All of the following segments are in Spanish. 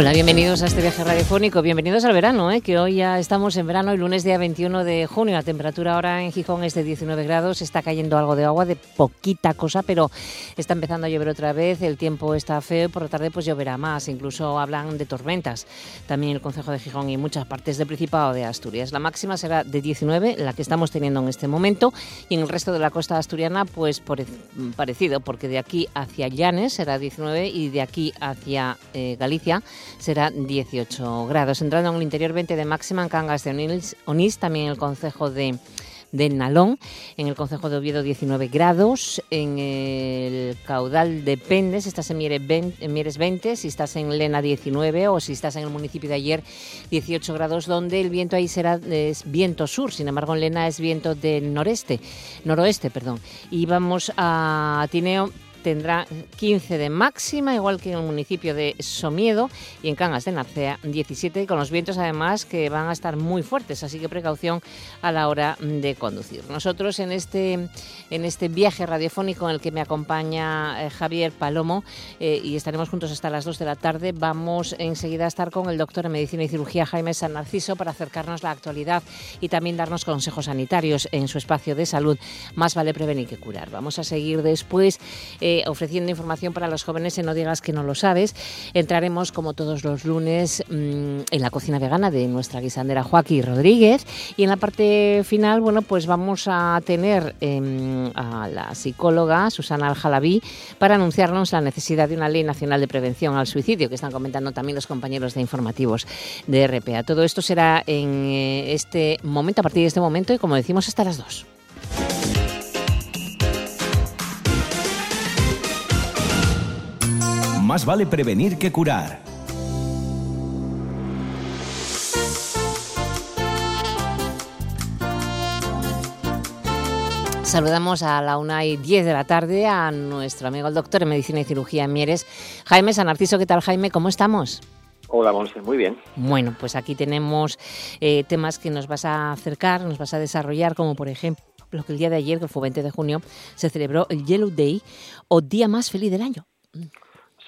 Hola, bienvenidos a este viaje radiofónico, bienvenidos al verano, ¿eh? que hoy ya estamos en verano, el lunes día 21 de junio, la temperatura ahora en Gijón es de 19 grados, está cayendo algo de agua, de poquita cosa, pero está empezando a llover otra vez, el tiempo está feo y por la tarde pues lloverá más, incluso hablan de tormentas, también el Consejo de Gijón y muchas partes del Principado de Asturias. La máxima será de 19, la que estamos teniendo en este momento, y en el resto de la costa asturiana pues por, parecido, porque de aquí hacia Llanes será 19 y de aquí hacia eh, Galicia será 18 grados. Entrando en el interior 20 de máxima en Cangas de Onís, también en el concejo de de Nalón, en el Concejo de Oviedo 19 grados, en el caudal depende si estás en Mieres 20, en Mieres 20, si estás en Lena 19 o si estás en el municipio de ayer 18 grados, donde el viento ahí será viento sur, sin embargo en Lena es viento del noreste, noroeste, perdón. Y vamos a Tineo tendrá 15 de máxima, igual que en el municipio de Somiedo y en Cangas de Narcea 17, con los vientos además que van a estar muy fuertes, así que precaución a la hora de conducir. Nosotros en este, en este viaje radiofónico en el que me acompaña eh, Javier Palomo eh, y estaremos juntos hasta las 2 de la tarde, vamos enseguida a estar con el doctor en Medicina y Cirugía Jaime San Narciso para acercarnos la actualidad y también darnos consejos sanitarios en su espacio de salud. Más vale prevenir que curar. Vamos a seguir después. Eh, ofreciendo información para los jóvenes en No digas que no lo sabes. Entraremos, como todos los lunes, mm, en la cocina vegana de nuestra guisandera Joaquín Rodríguez. Y en la parte final, bueno, pues vamos a tener em, a la psicóloga Susana Aljalabí para anunciarnos la necesidad de una ley nacional de prevención al suicidio, que están comentando también los compañeros de informativos de RPA. Todo esto será en eh, este momento, a partir de este momento, y como decimos, hasta las dos. Más vale prevenir que curar. Saludamos a la una y 10 de la tarde a nuestro amigo el doctor en Medicina y Cirugía en Mieres, Jaime San Narciso. ¿Qué tal, Jaime? ¿Cómo estamos? Hola, Monse, muy bien. Bueno, pues aquí tenemos eh, temas que nos vas a acercar, nos vas a desarrollar, como por ejemplo que el día de ayer, que fue 20 de junio, se celebró el Yellow Day o Día Más Feliz del Año.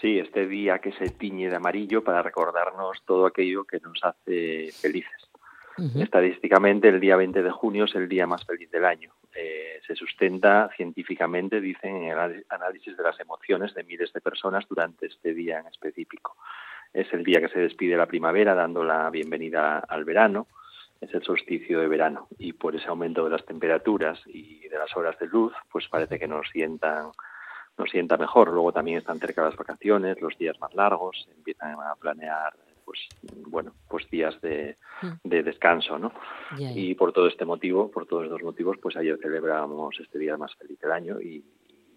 Sí, este día que se tiñe de amarillo para recordarnos todo aquello que nos hace felices. Estadísticamente, el día 20 de junio es el día más feliz del año. Eh, se sustenta científicamente, dicen, en el análisis de las emociones de miles de personas durante este día en específico. Es el día que se despide la primavera, dando la bienvenida al verano. Es el solsticio de verano y por ese aumento de las temperaturas y de las horas de luz, pues parece que nos sientan nos sienta mejor. Luego también están cerca las vacaciones, los días más largos, empiezan a planear pues bueno pues días de, hmm. descanso no y por todo este motivo por todos estos motivos pues ayer celebramos este día más feliz del año y,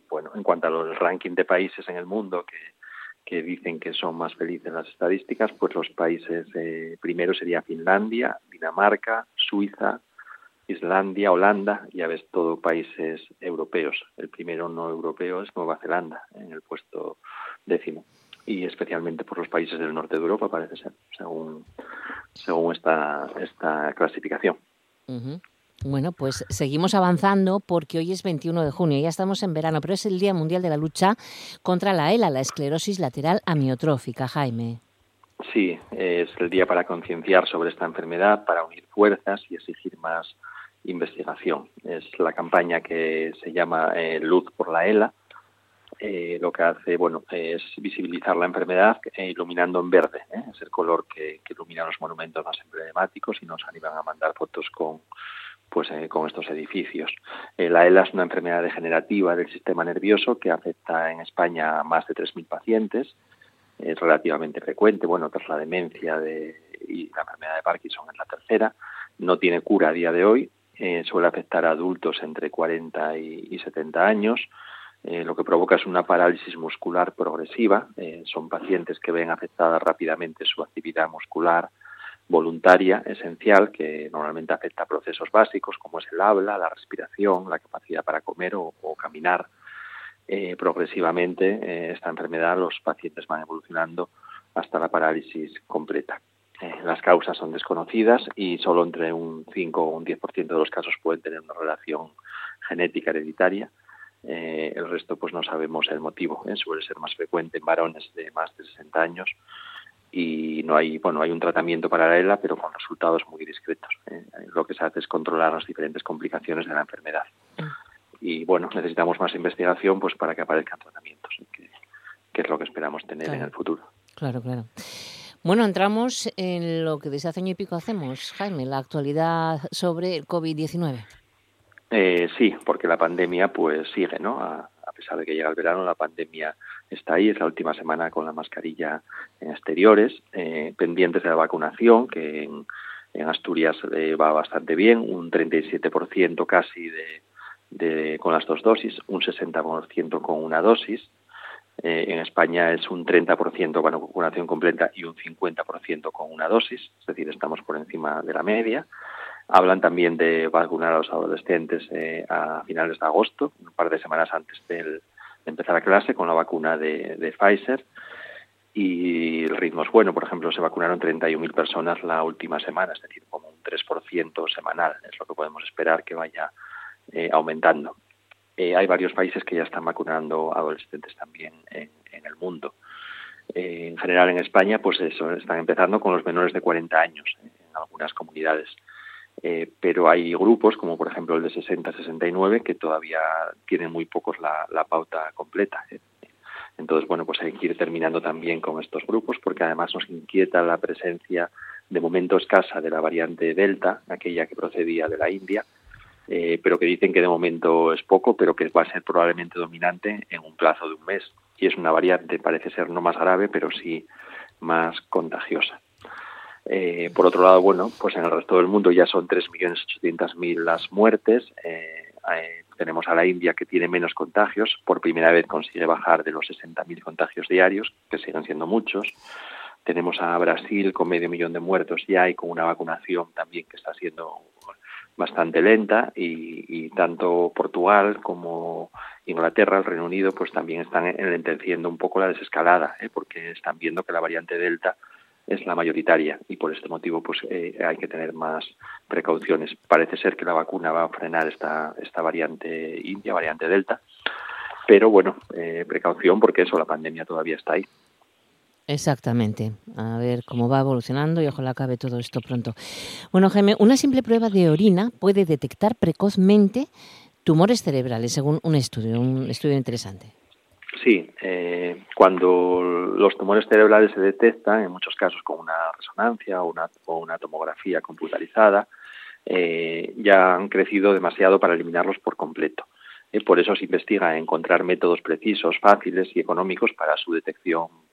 bueno en cuanto a los ranking de países en el mundo que, que dicen que son más felices las estadísticas pues los países eh, primero sería Finlandia Dinamarca Suiza Islandia, Holanda, ya ves todo países europeos. El primero no europeo es Nueva Zelanda, en el puesto décimo. Y especialmente por los países del norte de Europa, parece ser, según, según esta, esta clasificación. Bueno, pues seguimos avanzando porque hoy es 21 de junio, ya estamos en verano, pero es el Día Mundial de la Lucha contra la ELA, la esclerosis lateral amiotrófica, Jaime. Sí, es el día para concienciar sobre esta enfermedad, para unir fuerzas y exigir más investigación. Es la campaña que se llama eh, Luz por la ELA. Eh, lo que hace bueno es visibilizar la enfermedad eh, iluminando en verde. Es el color que, ilumina los monumentos más emblemáticos y nos animan a mandar fotos con pues con estos edificios. la ELA es una enfermedad degenerativa del sistema nervioso que afecta en España a más de 3.000 pacientes. Es relativamente frecuente, bueno, tras la demencia de, y la enfermedad de Parkinson es la tercera. No tiene cura a día de hoy, eh, suele afectar a adultos entre 40 y, 70 años. Eh, lo que provoca es una parálisis muscular progresiva. Eh, son pacientes que ven afectada rápidamente su actividad muscular voluntaria esencial, que normalmente afecta a procesos básicos como es el habla, la respiración, la capacidad para comer o, caminar. progresivamente esta enfermedad los pacientes van evolucionando hasta la parálisis completa. Eh, las causas son desconocidas y solo entre un 5 o un 10% de los casos pueden tener una relación genética hereditaria. Eh, el resto pues no sabemos el motivo. ¿eh? Suele ser más frecuente en varones de más de 60 años y no hay bueno hay un tratamiento para la ELA pero con resultados muy discretos. Lo que se hace es controlar las diferentes complicaciones de la enfermedad. Y bueno necesitamos más investigación pues para que aparezcan tratamientos, que, es lo que esperamos tener en el futuro. Claro, claro. Bueno, entramos en lo que desde hace año y pico hacemos, Jaime, la actualidad sobre el COVID-19. Eh, sí, porque la pandemia pues sigue, ¿no? A, pesar de que llega el verano, la pandemia está ahí. Es la última semana con la mascarilla en exteriores, eh, pendientes de la vacunación, que en, Asturias eh, va bastante bien, un 37% casi de, de, con las dos dosis, un 60% con una dosis. Eh, en España es un 30% con vacunación completa y un 50% con una dosis, es decir, estamos por encima de la media. Hablan también de vacunar a los adolescentes eh, a finales de agosto, un par de semanas antes de empezar la clase, con la vacuna de, Pfizer. Y el ritmo es bueno, por ejemplo, se vacunaron 31.000 personas la última semana, es decir, como un 3% semanal, es lo que podemos esperar que vaya eh, aumentando. Eh, hay varios países que ya están vacunando adolescentes también en, el mundo. Eh, en general en España, pues eso, están empezando con los menores de 40 años en algunas comunidades. Eh, pero hay grupos, como por ejemplo el de 60-69, que todavía tienen muy pocos la, la pauta completa. Entonces, bueno, pues hay que ir terminando también con estos grupos, porque además nos inquieta la presencia de momento escasa de la variante Delta, aquella que procedía de la India, eh, pero que dicen que de momento es poco, pero que va a ser probablemente dominante en un plazo de un mes. Y es una variante, parece ser no más grave, pero sí más contagiosa. Eh, por otro lado, bueno, pues en el resto del mundo ya son 3.800.000 las muertes. Eh, tenemos a la India que tiene menos contagios, por primera vez consigue bajar de los 60.000 contagios diarios, que siguen siendo muchos. Tenemos a Brasil con medio millón de muertos ya y con una vacunación también que está siendo bastante lenta y, tanto Portugal como Inglaterra, el Reino Unido, pues también están enlenteciendo un poco la desescalada, ¿eh? porque están viendo que la variante Delta es la mayoritaria y por este motivo pues eh, hay que tener más precauciones. Parece ser que la vacuna va a frenar esta, esta variante India, variante Delta, pero bueno, eh, precaución porque eso, la pandemia todavía está ahí. Exactamente. A ver cómo va evolucionando y ojalá acabe todo esto pronto. Bueno, Jaime, una simple prueba de orina puede detectar precozmente tumores cerebrales, según un estudio, un estudio interesante. Sí, eh, cuando los tumores cerebrales se detectan, en muchos casos con una resonancia o una, tomografía computarizada, eh, ya han crecido demasiado para eliminarlos por completo. Eh, por eso se investiga encontrar métodos precisos, fáciles y económicos para su detección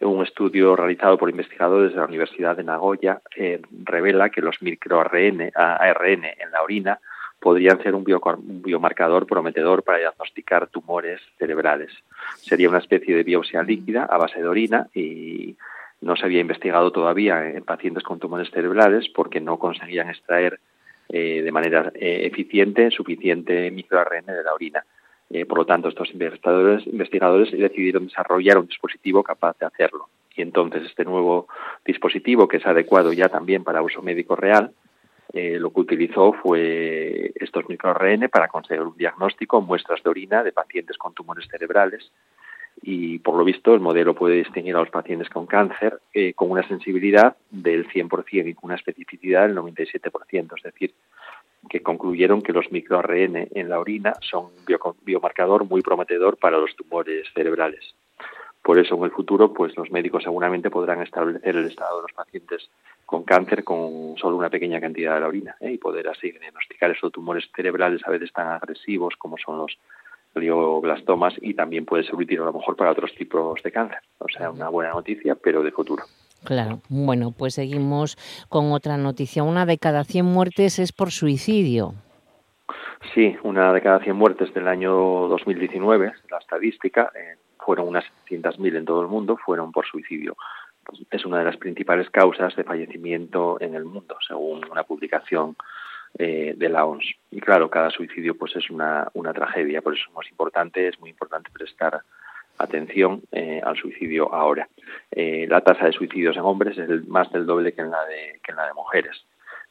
Un estudio realizado por investigadores de la Universidad de Nagoya eh, revela que los microARN ARN en la orina podrían ser un, biomarcador prometedor para diagnosticar tumores cerebrales. Sería una especie de biopsia líquida a base de orina y no se había investigado todavía en pacientes con tumores cerebrales porque no conseguían extraer eh, de manera eh, eficiente suficiente microARN de la orina. Eh, por lo tanto, estos investigadores, decidieron desarrollar un dispositivo capaz de hacerlo. Y entonces este nuevo dispositivo, que es adecuado ya también para uso médico real, eh, lo que utilizó fue estos microRN para conseguir un diagnóstico, muestras de orina de pacientes con tumores cerebrales. Y por lo visto, el modelo puede distinguir a los pacientes con cáncer eh, con una sensibilidad del 100% y con una especificidad del 97%. Es decir, que concluyeron que los microARN en la orina son un biomarcador muy prometedor para los tumores cerebrales. Por eso en el futuro, pues los médicos seguramente podrán establecer el estado de los pacientes con cáncer con solo una pequeña cantidad de la orina ¿eh? y poder así diagnosticar esos tumores cerebrales a veces tan agresivos como son los glioblastomas y también puede ser útil a lo mejor para otros tipos de cáncer. O sea, una buena noticia, pero de futuro. Claro. Bueno, pues seguimos con otra noticia. Una de cada 100 muertes es por suicidio. Sí, una de cada 100 muertes del año 2019, la estadística, eh, fueron unas 700.000 en todo el mundo, fueron por suicidio. Es una de las principales causas de fallecimiento en el mundo, según una publicación eh, de la OMS. Y claro, cada suicidio pues es una, una tragedia, por eso es muy importante, es muy importante prestar atención al suicidio ahora. la tasa de suicidios en hombres es más del doble que en la de, la de mujeres.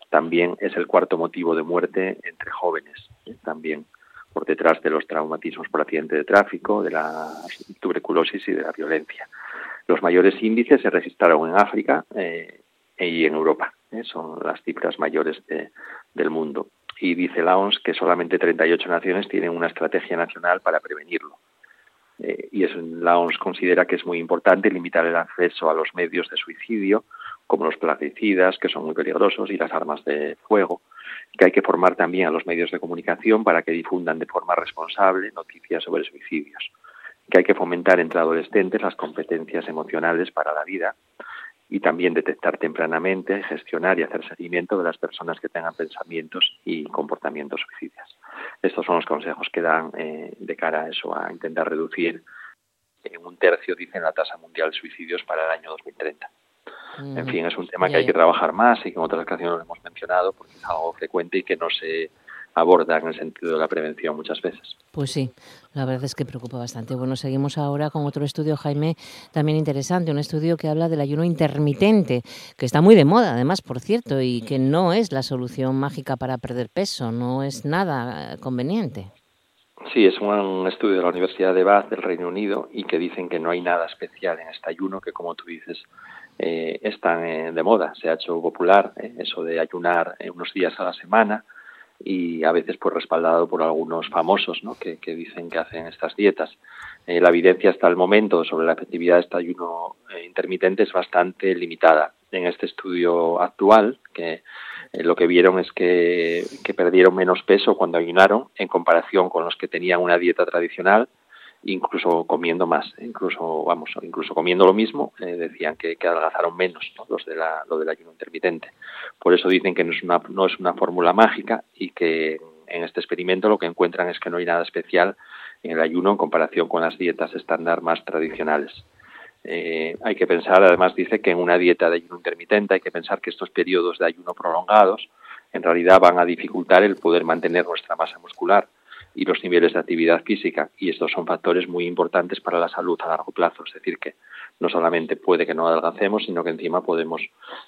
También es el cuarto motivo de muerte entre jóvenes. También por detrás de los traumatismos por accidente de tráfico, de la tuberculosis y de la violencia. Los mayores índices se registraron en África eh, y en Europa. Eh, son las cifras mayores del mundo. Y dice la OMS que solamente 38 naciones tienen una estrategia nacional para prevenirlo. Eh, y eso, la OMS considera que es muy importante limitar el acceso a los medios de suicidio, como los plaguicidas, que son muy peligrosos, y las armas de fuego, que hay que formar también a los medios de comunicación para que difundan de forma responsable noticias sobre suicidios, que hay que fomentar entre adolescentes las competencias emocionales para la vida y también detectar tempranamente, gestionar y hacer seguimiento de las personas que tengan pensamientos y comportamientos suicidas. Estos son los consejos que dan eh, de cara a eso, a intentar reducir en un tercio, dicen, la tasa mundial de suicidios para el año 2030. En fin, es un tema que hay que trabajar más y que en otras ocasiones lo hemos mencionado porque es algo frecuente y que no se aborda en el sentido de la prevención muchas veces. Pues sí, la verdad es que preocupa bastante. Bueno, seguimos ahora con otro estudio, Jaime, también interesante, un estudio que habla del ayuno intermitente, que está muy de moda, además, por cierto, y que no es la solución mágica para perder peso, no es nada conveniente. Sí, es un estudio de la Universidad de Bath del Reino Unido y que dicen que no hay nada especial en este ayuno, que como tú dices, eh, están eh, de moda. Se ha hecho popular eh, eso de ayunar unos días a la semana y a veces pues respaldado por algunos famosos ¿no? que, dicen que hacen estas dietas. la evidencia hasta el momento sobre la efectividad de este ayuno intermitente es bastante limitada. En este estudio actual, que lo que vieron es que, que perdieron menos peso cuando ayunaron en comparación con los que tenían una dieta tradicional incluso comiendo más, incluso vamos, incluso comiendo lo mismo, eh, decían que, que, adelgazaron menos los de la, lo del ayuno intermitente. Por eso dicen que no es una, no es una fórmula mágica y que en este experimento lo que encuentran es que no hay nada especial en el ayuno en comparación con las dietas estándar más tradicionales. Eh, hay que pensar, además dice que en una dieta de ayuno intermitente hay que pensar que estos periodos de ayuno prolongados en realidad van a dificultar el poder mantener nuestra masa muscular y los niveles de actividad física. Y estos son factores muy importantes para la salud a largo plazo. Es decir, que no solamente puede que no adelgacemos, sino que encima podemos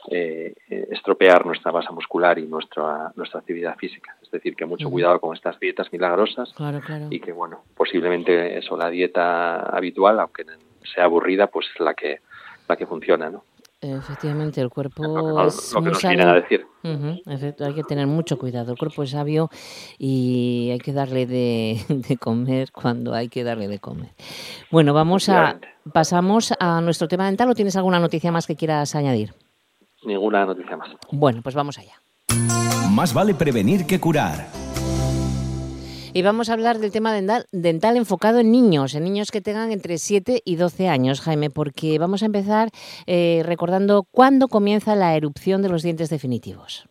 eh, estropear nuestra masa muscular y nuestra, nuestra actividad física. Es decir, que mucho cuidado con estas dietas milagrosas y que, bueno, posiblemente eso, la dieta habitual, aunque sea aburrida, pues es la que, la que funciona, ¿no? Efectivamente, el cuerpo es muy sabio. hay que tener mucho cuidado. El cuerpo es sabio y hay que darle de, comer cuando hay que darle de comer. Bueno, vamos a pasamos a nuestro tema dental. ¿O tienes alguna noticia más que quieras añadir? Ninguna noticia más. Bueno, pues vamos allá. Más vale prevenir que curar. Y vamos a hablar del tema dental, enfocado en niños, en niños que tengan entre 7 y 12 años, Jaime, porque vamos a empezar eh, recordando cuándo comienza la erupción de los dientes definitivos.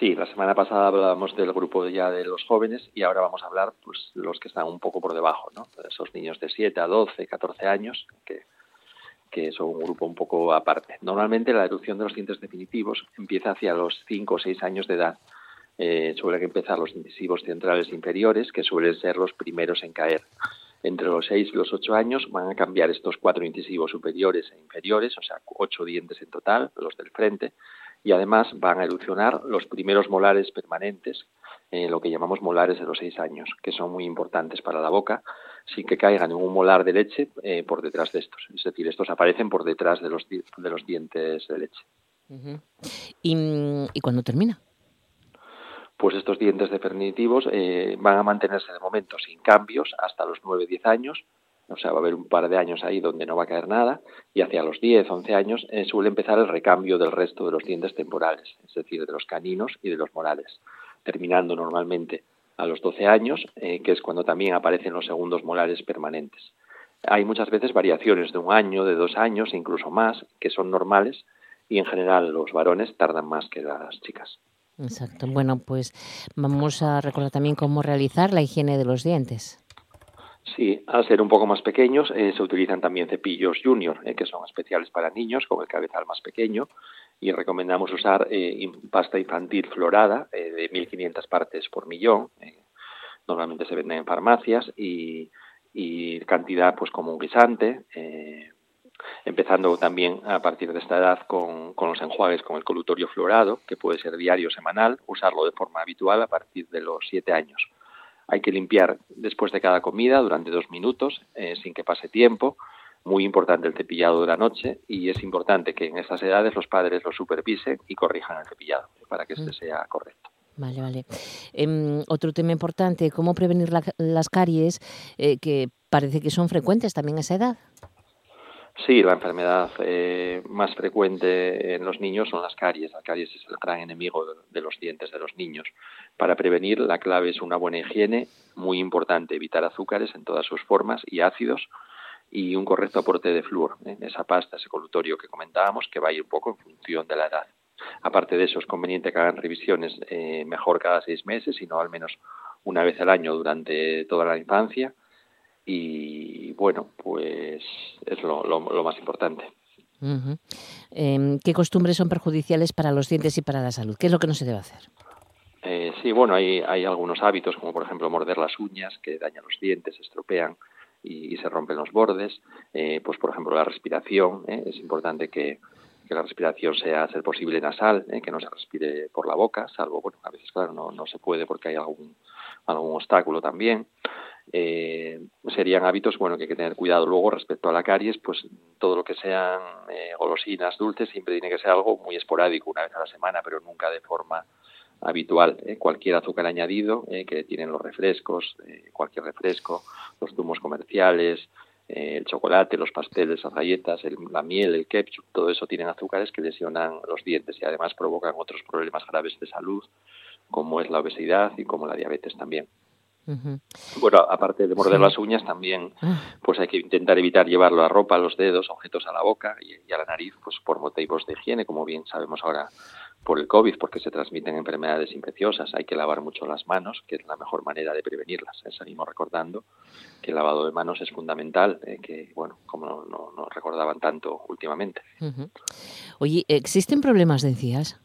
Sí, la semana pasada hablábamos del grupo ya de los jóvenes y ahora vamos a hablar pues los que están un poco por debajo, ¿no? Esos niños de 7 a 12, 14 años que, que son un grupo un poco aparte. Normalmente la erupción de los dientes definitivos empieza hacia los 5 o 6 años de edad eh, suelen empezar los incisivos centrales inferiores, que suelen ser los primeros en caer. Entre los 6 y los 8 años van a cambiar estos cuatro incisivos superiores e inferiores, o sea, ocho dientes en total, los del frente, y además van a erupcionar los primeros molares permanentes, eh, lo que llamamos molares de los 6 años, que son muy importantes para la boca, sin que caigan en un molar de leche eh, por detrás de estos. Es decir, estos aparecen por detrás de los, de los dientes de leche. ¿Y, ¿Y cuándo termina? Pues estos dientes definitivos eh, van a mantenerse de momento sin cambios hasta los 9-10 años, o sea, va a haber un par de años ahí donde no va a caer nada, y hacia los 10-11 años eh, suele empezar el recambio del resto de los dientes temporales, es decir, de los caninos y de los morales, terminando normalmente a los 12 años, eh, que es cuando también aparecen los segundos molares permanentes. Hay muchas veces variaciones de un año, de dos años, incluso más, que son normales, y en general los varones tardan más que las chicas. Exacto. Bueno, pues vamos a recordar también cómo realizar la higiene de los dientes. Sí, al ser un poco más pequeños eh, se utilizan también cepillos junior, eh, que son especiales para niños, con el cabezal más pequeño, y recomendamos usar eh, pasta infantil florada de 1.500 partes por millón. normalmente se venden en farmacias y, y cantidad pues como un guisante, empezando también a partir de esta edad con, con, los enjuagues con el colutorio florado, que puede ser diario o semanal, usarlo de forma habitual a partir de los siete años. Hay que limpiar después de cada comida durante dos minutos, eh, sin que pase tiempo. Muy importante el cepillado de la noche y es importante que en estas edades los padres lo supervisen y corrijan el cepillado para que este mm. sea correcto. Vale, vale. Eh, otro tema importante, ¿cómo prevenir la, las caries eh, que parece que son frecuentes también a esa edad? Sí, la enfermedad eh, más frecuente en los niños son las caries. La caries es el gran enemigo de, los dientes de los niños. Para prevenir, la clave es una buena higiene, muy importante evitar azúcares en todas sus formas y ácidos y un correcto aporte de flúor en esa pasta, ese colutorio que comentábamos, que va a ir un poco en función de la edad. Aparte de eso, es conveniente que hagan revisiones eh, mejor cada seis meses, sino al menos una vez al año durante toda la infancia y bueno, pues es lo, más importante. Em, ¿Qué costumbres son perjudiciales para los dientes y para la salud? ¿Qué es lo que no se debe hacer? Eh, sí, bueno, hay, hay algunos hábitos, como por ejemplo morder las uñas, que dañan los dientes, estropean y, se rompen los bordes. Eh, pues por ejemplo la respiración, ¿eh? es importante que, la respiración sea, ser posible, nasal, que no se respire por la boca, salvo, bueno, a veces, claro, no, no se puede porque hay algún, algún obstáculo también eh, serían hábitos bueno que hay que tener cuidado. Luego respecto a la caries pues todo lo que sean eh, golosinas dulces siempre tiene que ser algo muy esporádico una vez a la semana pero nunca de forma habitual ¿eh? cualquier azúcar añadido eh, que tienen los refrescos eh, cualquier refresco los zumos comerciales el chocolate los pasteles las galletas el, la miel el ketchup todo eso tienen azúcares que lesionan los dientes y además provocan otros problemas graves de salud como es la obesidad y como la diabetes también bueno, aparte de morder las uñas, también ah. pues hay que intentar evitar llevar la ropa, los dedos, objetos a la boca y, a la nariz, pues por motivos de higiene, como bien sabemos ahora por el COVID, porque se transmiten enfermedades infecciosas. Hay que lavar mucho las manos, que es la mejor manera de prevenirlas. Seguimos recordando que el lavado de manos es fundamental, ¿eh? que, bueno, como no, no, recordaban tanto últimamente. Oye, ¿existen problemas de encías?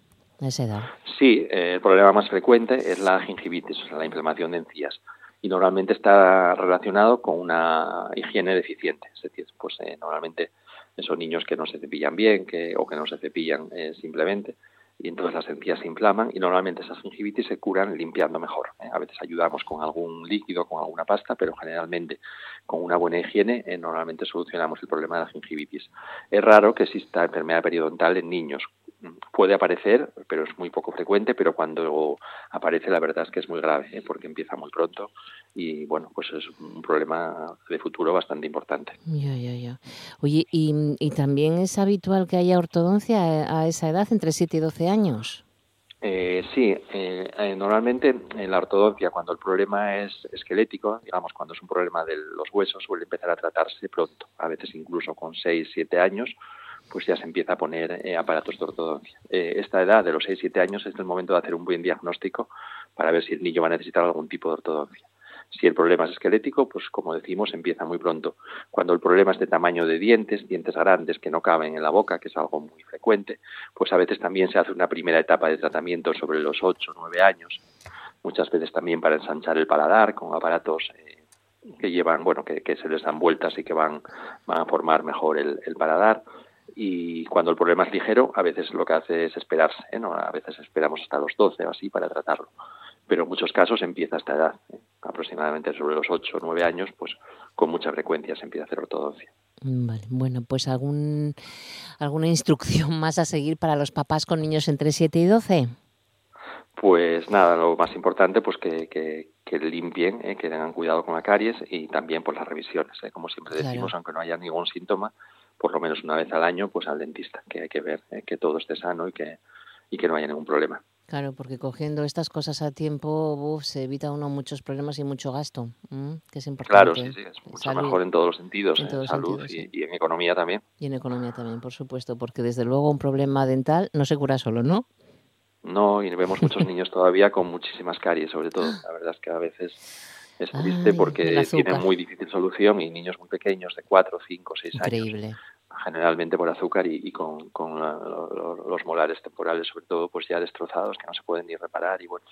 Sí, eh, el problema más frecuente es la gingivitis, o sea, la inflamación de encías. Y normalmente está relacionado con una higiene deficiente. Es decir, pues eh, normalmente son niños que no se cepillan bien que, o que no se cepillan eh, simplemente y entonces las encías se inflaman y normalmente esas gingivitis se curan limpiando mejor. A veces ayudamos con algún líquido, con alguna pasta, pero generalmente con una buena higiene normalmente solucionamos el problema de la gingivitis. Es raro que exista enfermedad periodontal en niños, puede aparecer, pero es muy poco frecuente, pero cuando aparece la verdad es que es muy grave, ¿eh? porque empieza muy pronto y bueno, pues es un problema de futuro bastante importante. Ya, ya, ya. Oye, ¿y, y también es habitual que haya ortodoncia a esa edad, entre 7 y 12 años? Eh, sí, eh, eh, normalmente en la ortodoncia, cuando el problema es esquelético, digamos, cuando es un problema de los huesos, suele empezar a tratarse pronto, a veces incluso con 6, 7 años, pues ya se empieza a poner eh, aparatos de ortodoncia. Eh, esta edad de los 6-7 años es el momento de hacer un buen diagnóstico para ver si el niño va a necesitar algún tipo de ortodoncia. Si el problema es esquelético, pues como decimos, empieza muy pronto. Cuando el problema es de tamaño de dientes, dientes grandes que no caben en la boca, que es algo muy frecuente, pues a veces también se hace una primera etapa de tratamiento sobre los 8 o 9 años. Muchas veces también para ensanchar el paladar con aparatos eh, que llevan, bueno, que, se les dan vueltas y que van, van a formar mejor el, el paladar y cuando el problema es ligero, a veces lo que hace es esperarse, ¿eh? ¿no? a veces esperamos hasta los 12 o así para tratarlo, pero en muchos casos empieza a esta edad, ¿eh? aproximadamente sobre los 8 o 9 años, pues con mucha frecuencia se empieza a hacer ortodoncia. Vale, bueno, pues algún, alguna instrucción más a seguir para los papás con niños entre 7 y 12. Pues nada, lo más importante pues que, que, que limpien, ¿eh? que tengan cuidado con la caries y también por las revisiones, ¿eh? como siempre decimos, aunque no haya ningún síntoma, por lo menos una vez al año, pues al dentista, que hay que ver ¿eh? que todo esté sano y que, y que no haya ningún problema. Claro, porque cogiendo estas cosas a tiempo se evita uno muchos problemas y mucho gasto, que es importante. Claro, sí, sí, es mucho mejor en todos los sentidos, en, salud y, en economía también. Y en economía también, por supuesto, porque desde luego un problema dental no se cura solo, ¿no? No, y vemos muchos niños todavía con muchísimas caries, sobre todo. La verdad es que a veces es triste porque tiene muy difícil solución y niños muy pequeños de 4, 5, 6 años generalmente por azúcar y, con, con los molares temporales sobre todo pues ya destrozados que no se pueden ni reparar y bueno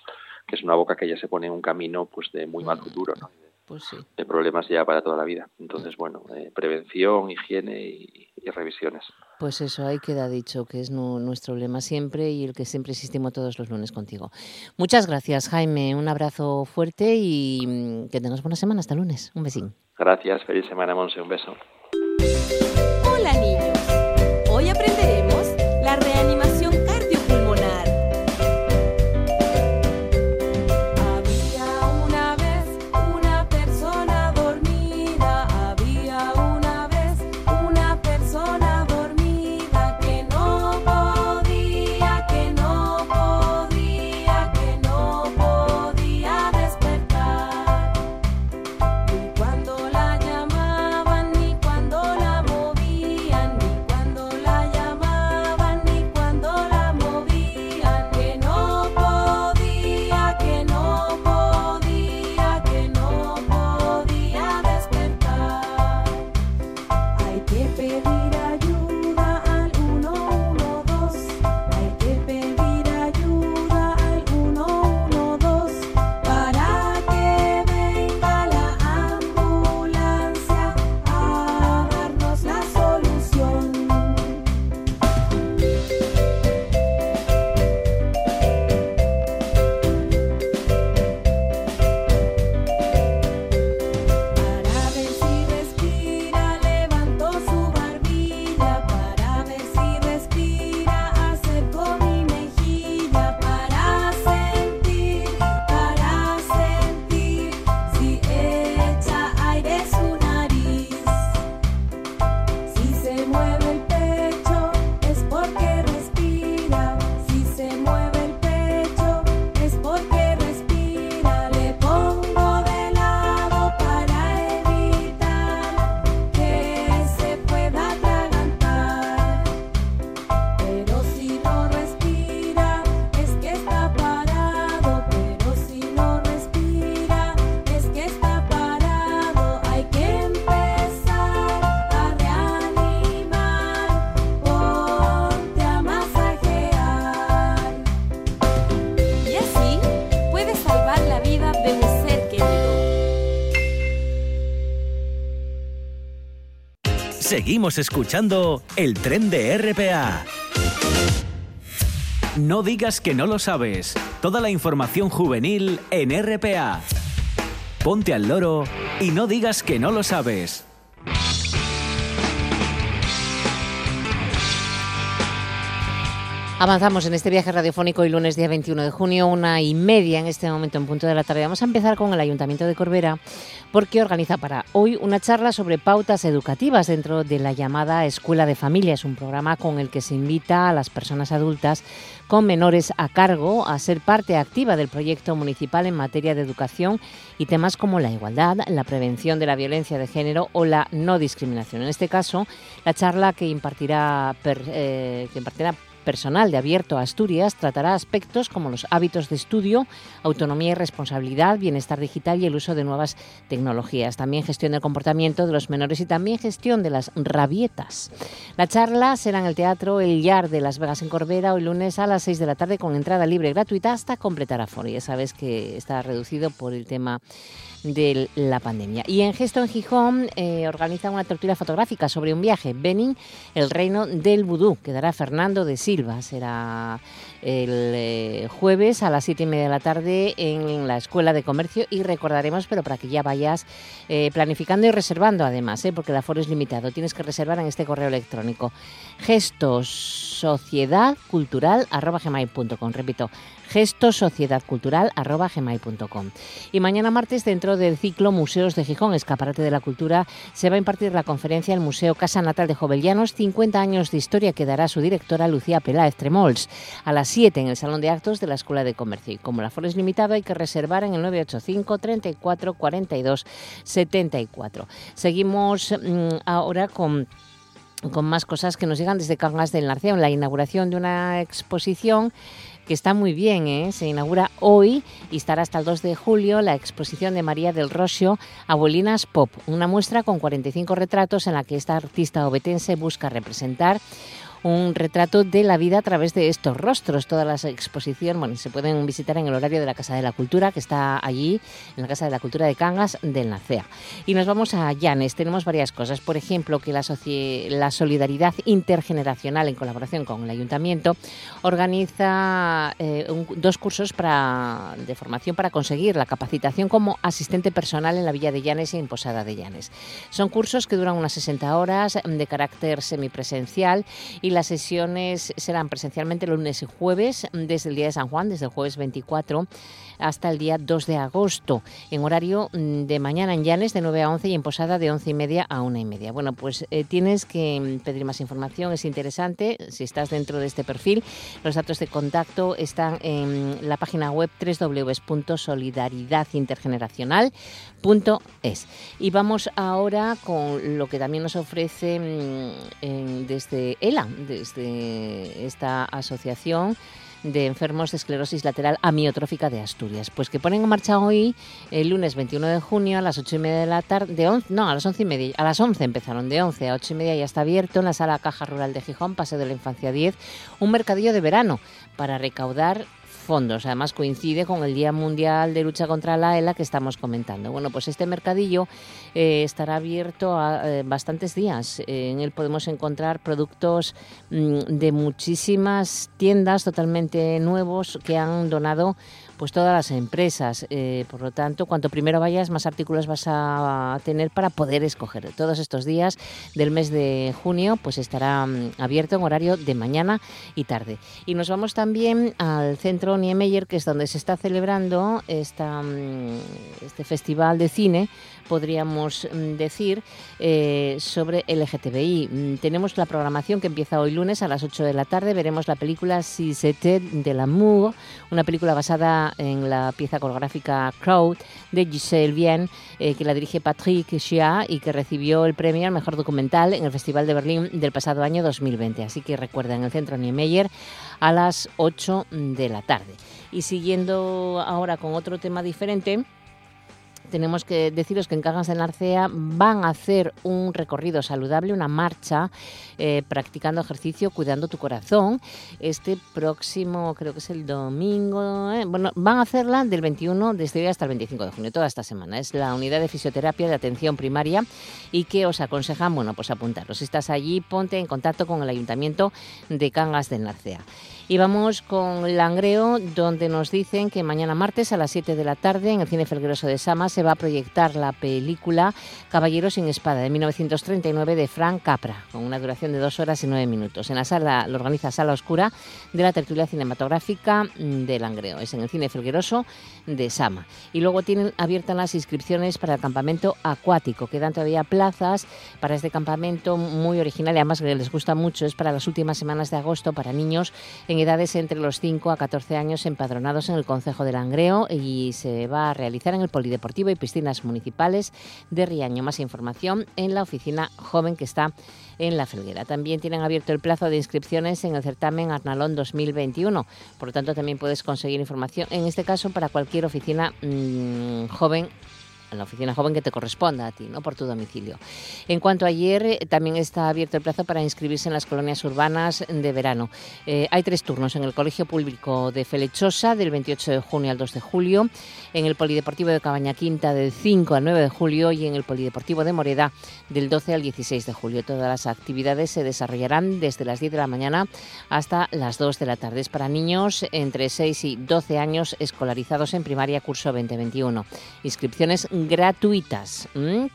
que es una boca que ya se pone en un camino pues de muy mal futuro ¿no? pues sí. el problema se lleva para toda la vida. Entonces, bueno, eh, prevención, higiene y, revisiones. Pues eso, ahí queda dicho, que es nuestro lema siempre y el que siempre insistimos todos los lunes contigo. Muchas gracias, Jaime. Un abrazo fuerte y mm, que tengas buena semana. Hasta lunes. Un besín. Gracias. Feliz semana, Monse. Un beso. Seguimos escuchando el tren de RPA. No digas que no lo sabes. Toda la información juvenil en RPA. Ponte al loro y no digas que no lo sabes. Avanzamos en este viaje radiofónico y lunes día 21 de junio, una y media en este momento en punto de la tarde. Vamos a empezar con el Ayuntamiento de Corbera porque organiza para hoy una charla sobre pautas educativas dentro de la llamada Escuela de Familia. Es un programa con el que se invita a las personas adultas con menores a cargo a ser parte activa del proyecto municipal en materia de educación y temas como la igualdad, la prevención de la violencia de género o la no discriminación. En este caso, la charla que impartirá, eh, que impartirá personal de Abierto a Asturias tratará aspectos como los hábitos de estudio, autonomía y responsabilidad, bienestar digital y el uso de nuevas tecnologías. También gestión del comportamiento de los menores y también gestión de las rabietas. La charla será en el Teatro El Yar de Las Vegas en Corbera hoy lunes a las 6 de la tarde con entrada libre gratuita hasta completar aforo. Ya sabes que está reducido por el tema de la pandemia. Y en Gesto en Gijón eh, organiza una tortura fotográfica sobre un viaje, Benin, el reino del vudú, que dará Fernando de Silva. Será el eh, jueves a las siete y media de la tarde en la Escuela de Comercio y recordaremos, pero para que ya vayas eh, planificando y reservando además, porque el aforo es limitado. Tienes que reservar en este correo electrónico gestos sociedad cultural Repito, gestosociedadcultural.gmail.com. Y mañana martes, dentro del ciclo Museos de Gijón, Escaparate de la Cultura, se va a impartir la conferencia el Museo Casa Natal de Jovellanos, 50 años de historia que dará su directora Lucía Peláez Tremols a las 7 en el Salón de Actos de la Escuela de Comercio. Y como el aforo es limitado, hay que reservar en el 985 34 42 74. Seguimos mm, ahora con con más cosas que nos llegan desde Cangas del Narceo, la inauguración de una exposición que está muy bien, ¿eh? se inaugura hoy y estará hasta el 2 de julio la exposición de María del Rosio Abuelinas Pop, una muestra con 45 retratos en la que esta artista obetense busca representar un retrato de la vida a través de estos rostros. Todas las exposiciones bueno, se pueden visitar en el horario de la Casa de la Cultura, que está allí, en la Casa de la Cultura de Cangas del Nacea. Y nos vamos a Llanes. Tenemos varias cosas. Por ejemplo, que la, la solidaridad intergeneracional en colaboración con el Ayuntamiento organiza eh, dos cursos para, de formación para conseguir la capacitación como asistente personal en la Villa de Llanes y en Posada de Llanes. Son cursos que duran unas 60 horas de carácter semipresencial y las sesiones serán presencialmente lunes y jueves desde el día de San Juan, desde el jueves 24 hasta el día 2 de agosto, en horario mm, de mañana en Llanes de 9 a 11 y en Posada de 11 y media a 1 y media. Bueno, pues eh, tienes que mm, pedir más información, es interesante si estás dentro de este perfil. Los datos de contacto están en la página web www.solidaridadintergeneracional.es. Y vamos ahora con lo que también nos ofrece mm, desde ELA, desde esta asociación de enfermos de esclerosis lateral amiotrófica de Asturias. Pues que ponen en marcha hoy, el lunes 21 de junio, a las 8 y media de la tarde, de no, a las 11 y media, a las 11 empezaron, de 11 a 8 y media ya está abierto en la sala Caja Rural de Gijón, Paseo de la Infancia 10, un mercadillo de verano para recaudar fondos. Además coincide con el Día Mundial de Lucha contra la ELA que estamos comentando. Bueno, pues este mercadillo eh, estará abierto a eh, bastantes días. en él podemos encontrar productos mm, de muchísimas tiendas totalmente nuevos que han donado pues todas las empresas. Eh, por lo tanto, cuanto primero vayas, más artículos vas a tener para poder escoger. Todos estos días del mes de junio, pues estará mm, abierto en horario de mañana y tarde. Y nos vamos también al centro Niemeyer, que es donde se está celebrando esta, mm, este festival de cine podríamos mm, decir, eh, sobre LGTBI. Mm, tenemos la programación que empieza hoy lunes a las 8 de la tarde. Veremos la película Si c'était de l'amour, una película basada en la pieza coreográfica Crowd de Giselle Bien, eh, que la dirige Patrick Chia y que recibió el premio al mejor documental en el Festival de Berlín del pasado año 2020. Así que recuerda, en el Centro Niemeyer a las 8 de la tarde. Y siguiendo ahora con otro tema diferente, tenemos que deciros que en Cagas de Narcea van a hacer un recorrido saludable, una marcha, eh, practicando ejercicio, cuidando tu corazón. Este próximo, creo que es el domingo, eh, bueno, van a hacerla del 21 de este día hasta el 25 de junio, toda esta semana. Es la unidad de fisioterapia de atención primaria y que os aconsejan, bueno, pues apuntaros. Si estás allí, ponte en contacto con el Ayuntamiento de Cangas de Narcea. Y vamos con Langreo, donde nos dicen que mañana martes a las 7 de la tarde en el Cine Felgueroso de Sama se va a proyectar la película Caballero sin Espada de 1939 de Frank Capra, con una duración de dos horas y nueve minutos. En la sala lo organiza Sala Oscura de la tertulia cinematográfica de Langreo. Es en el Cine Felgueroso de Sama. Y luego tienen abiertas las inscripciones para el campamento acuático. Quedan todavía plazas para este campamento muy original y además que les gusta mucho. Es para las últimas semanas de agosto para niños en edades entre los 5 a 14 años empadronados en el Concejo de Langreo y se va a realizar en el Polideportivo y Piscinas Municipales de Riaño. Más información en la oficina joven que está en La Felguera. También tienen abierto el plazo de inscripciones en el certamen Arnalón 2021. Por lo tanto, también puedes conseguir información, en este caso, para cualquier oficina mm, joven en la oficina joven que te corresponda a ti, ¿no? por tu domicilio. En cuanto a ayer, eh, también está abierto el plazo para inscribirse en las colonias urbanas de verano. Eh, hay tres turnos en el Colegio Público de Felechosa, del 28 de junio al 2 de julio, en el Polideportivo de Cabaña Quinta, del 5 al 9 de julio, y en el Polideportivo de Moreda, del 12 al 16 de julio. Todas las actividades se desarrollarán desde las 10 de la mañana hasta las 2 de la tarde. Es para niños entre 6 y 12 años escolarizados en primaria curso 2021. Inscripciones gratuitas.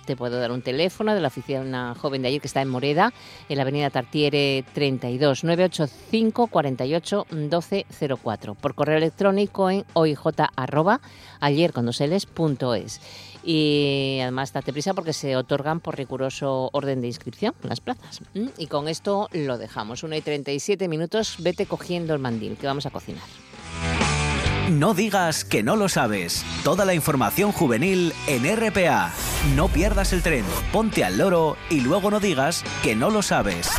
Te puedo dar un teléfono de la oficina joven de ayer que está en Moreda, en la avenida Tartiere 32 985 48 1204. Por correo electrónico en oij y además date prisa porque se otorgan por riguroso orden de inscripción las plazas. Y con esto lo dejamos. 1 y 37 minutos, vete cogiendo el mandil que vamos a cocinar. No digas que no lo sabes. Toda la información juvenil en RPA. No pierdas el tren, ponte al loro y luego no digas que no lo sabes.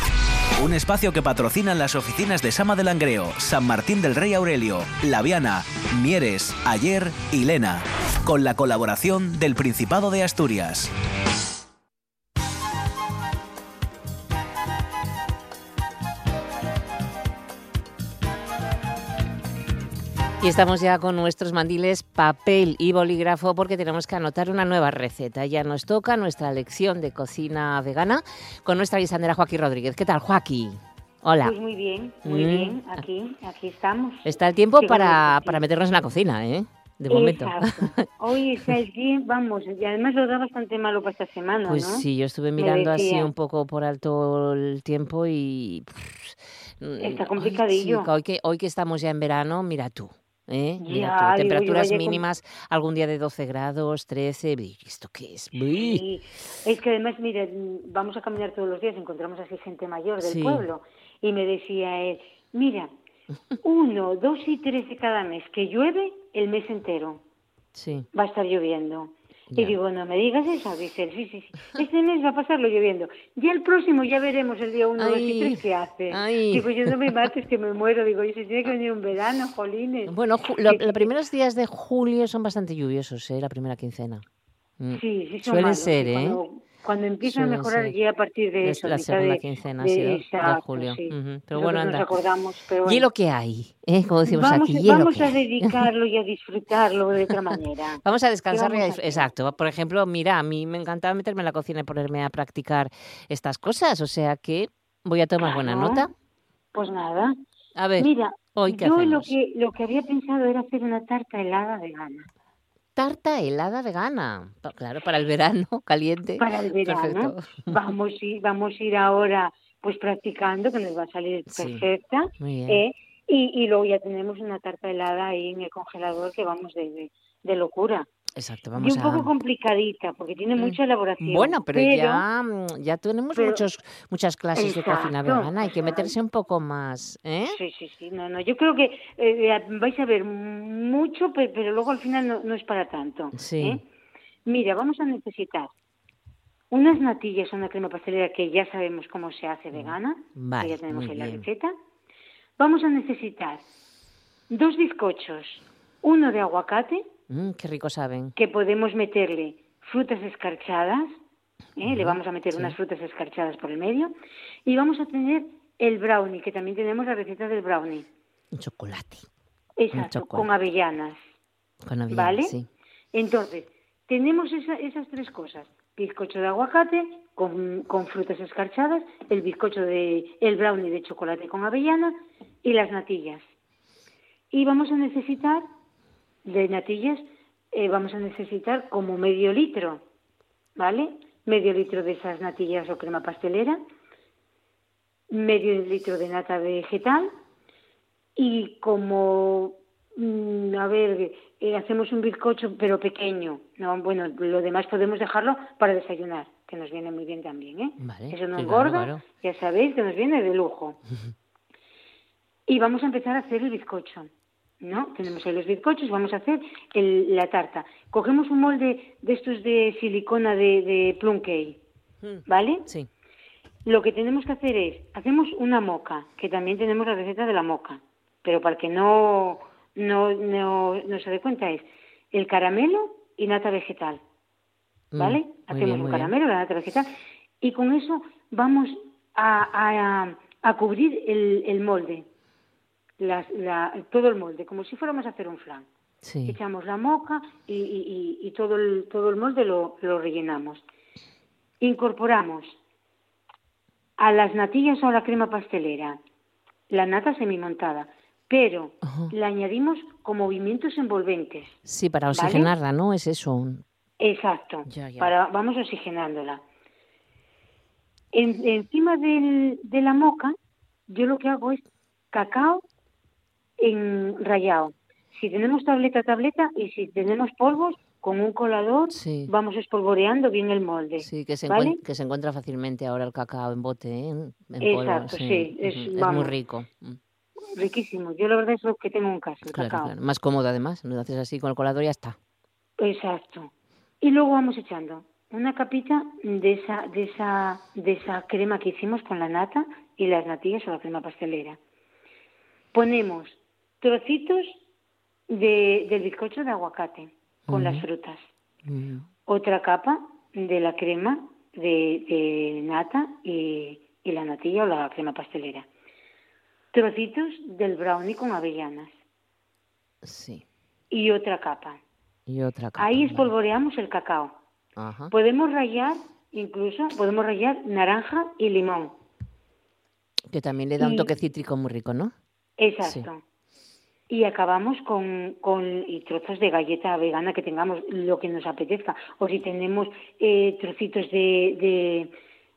Un espacio que patrocinan las oficinas de Sama de Langreo, San Martín del Rey Aurelio, Laviana, Mieres, Ayer y Lena, con la colaboración del Principado de Asturias. Y estamos ya con nuestros mandiles, papel y bolígrafo porque tenemos que anotar una nueva receta. Ya nos toca nuestra lección de cocina vegana con nuestra guisandera Joaquín Rodríguez. ¿Qué tal, Joaquín? Hola. Pues muy bien, muy Mm. bien. Aquí, aquí estamos. Está el tiempo Sí, para, para meternos en la cocina, ¿eh? De momento. Exacto. Hoy está el día, vamos, y además lo da bastante malo para esta semana, Pues ¿no? sí, yo estuve mirando así un poco por alto el tiempo y... mm, Está ay, complicadillo. hoy, que, hoy que estamos ya en verano, mira tú. ¿Eh? Mira Ya, tú, digo yo, temperaturas con- mínimas, algún día de 12 grados, 13. Uy, ¿Esto qué es? Sí, es que además, mire, mm, vamos a caminar todos los días, encontramos así gente mayor del Sí. pueblo, y me decía él, mira, uno, dos y tres de cada mes que llueve, el mes entero Sí. va a estar lloviendo. Ya. Y digo, no me digas eso, dice él, sí, sí, sí, este mes va a pasarlo lloviendo. Ya el próximo ya veremos el día uno, dos Ay, y tres qué hace. ay. Digo, yo no me mates que me muero, digo, y se tiene que venir un verano, jolines. Bueno, lo- los primeros días de julio son bastante lluviosos, ¿eh? La primera quincena. Mm. Sí, sí son Suele malos, ser, ¿eh? Cuando, cuando empieza a mejorar ser. ya a partir de Es eso, la segunda de, quincena, de, sí, de- de julio. sí. Ujú, pero Nosotros bueno, nos anda. acordamos, pero bueno. Y lo que hay, ¿eh? Como decimos vamos, aquí, vamos a dedicarlo y a disfrutarlo de otra manera. Vamos a descansar. vamos a? Exacto. Por ejemplo, mira, a mí me encantaba meterme en la cocina y ponerme a practicar estas cosas. O sea que voy a tomar buena nota. Pues nada, A ver, mira, hoy yo lo que, lo que había pensado era hacer una tarta helada vegana. Tarta helada vegana. Claro, para el verano, caliente. para el verano. Perfecto. Vamos ir, vamos a ir ahora pues practicando, que nos va a salir Sí. perfecta. Muy bien. ¿eh? Y, y luego ya tenemos una tarta helada ahí en el congelador que vamos de, de, locura. Exacto, Y vamos un poco complicadita porque tiene Mm. mucha elaboración. Bueno, pero, ya, mm, ya tenemos pero- muchos, muchas clases de cocina vegana. Hay que meterse un poco más, ¿eh? Sí, sí, sí, no, no, yo creo que eh, vais a ver mucho, pe- pero, luego al final no, no es para tanto. Sí. ¿eh? Mira, vamos a necesitar unas natillas, una crema pastelera que ya sabemos cómo se hace vegana, Vale, que ya tenemos en la bien. receta. Vamos a necesitar dos bizcochos, uno de aguacate, Mm, qué rico saben. que podemos meterle frutas escarchadas, ¿eh? le vamos a meter sí. unas frutas escarchadas por el medio, y vamos a tener el brownie, que también tenemos la receta del brownie. Un chocolate. Exacto, chocolate. con avellanas. Con avellanas, ¿Vale? sí. Entonces, tenemos esa- esas tres cosas. Bizcocho de aguacate con, con frutas escarchadas, el bizcocho de, el brownie de chocolate con avellana y las natillas. Y vamos a necesitar, de natillas, eh, vamos a necesitar como medio litro, ¿vale? Medio litro de esas natillas o crema pastelera, medio litro de nata vegetal y como mm, a ver eh, hacemos un bizcocho pero pequeño no bueno lo demás podemos dejarlo para desayunar que nos viene muy bien también ¿eh? Vale, eso no claro, engorda claro. ya sabéis que nos viene de lujo y vamos a empezar a hacer el bizcocho ¿no? Tenemos ahí los bizcochos, vamos a hacer el- la tarta. Cogemos un molde de estos de silicona de, de plum cake, Mm, ¿vale? Sí. Lo que tenemos que hacer es, hacemos una moca, que también tenemos la receta de la moca, pero para que no, no, no, no se dé cuenta es el caramelo y nata vegetal, Mm, ¿vale? hacemos bien, un muy bien. caramelo, la nata vegetal, y con eso vamos a, a, a cubrir el, el molde, las- la- todo el molde, como si fuéramos a hacer un flan. Sí. Echamos la moca y, y- todo, el, todo el molde lo, lo rellenamos. Incorporamos a las natillas o a la crema pastelera la nata semimontada, pero Ajá. la añadimos con movimientos envolventes. Sí, para ¿Vale? oxigenarla, ¿no? Es eso. Exacto. Ya, ya. Para, vamos oxigenándola. En- encima del- de la moca, yo lo que hago es cacao en rallado. Si tenemos tableta, tableta, y si tenemos polvos, con un colador Sí. vamos espolvoreando bien el molde. Sí, que se, que se encuentra fácilmente ahora el cacao en bote, ¿eh? en, en polvo, Exacto, sí, es- muy rico. Mm, Riquísimo. Yo la verdad es lo que tengo en casa, el Claro, cacao. claro. Más cómodo además. Lo haces así con el colador y ya está. Exacto. Y luego vamos echando una capita de esa, de esa, de esa crema que hicimos con la nata y las natillas o la crema pastelera. Ponemos trocitos de, del bizcocho de aguacate con las frutas. Otra capa de la crema de, de nata y, y la natilla o la crema pastelera. Trocitos del brownie con avellanas. Sí. y otra capa. Y otra capa. Ahí vale. espolvoreamos el cacao. Ajá. Podemos rallar, incluso, podemos rallar naranja y limón. Que también le da un toque cítrico muy rico, ¿no? Exacto. Y acabamos con, con y trozos de galleta vegana que tengamos, lo que nos apetezca. O si tenemos eh, trocitos de, de,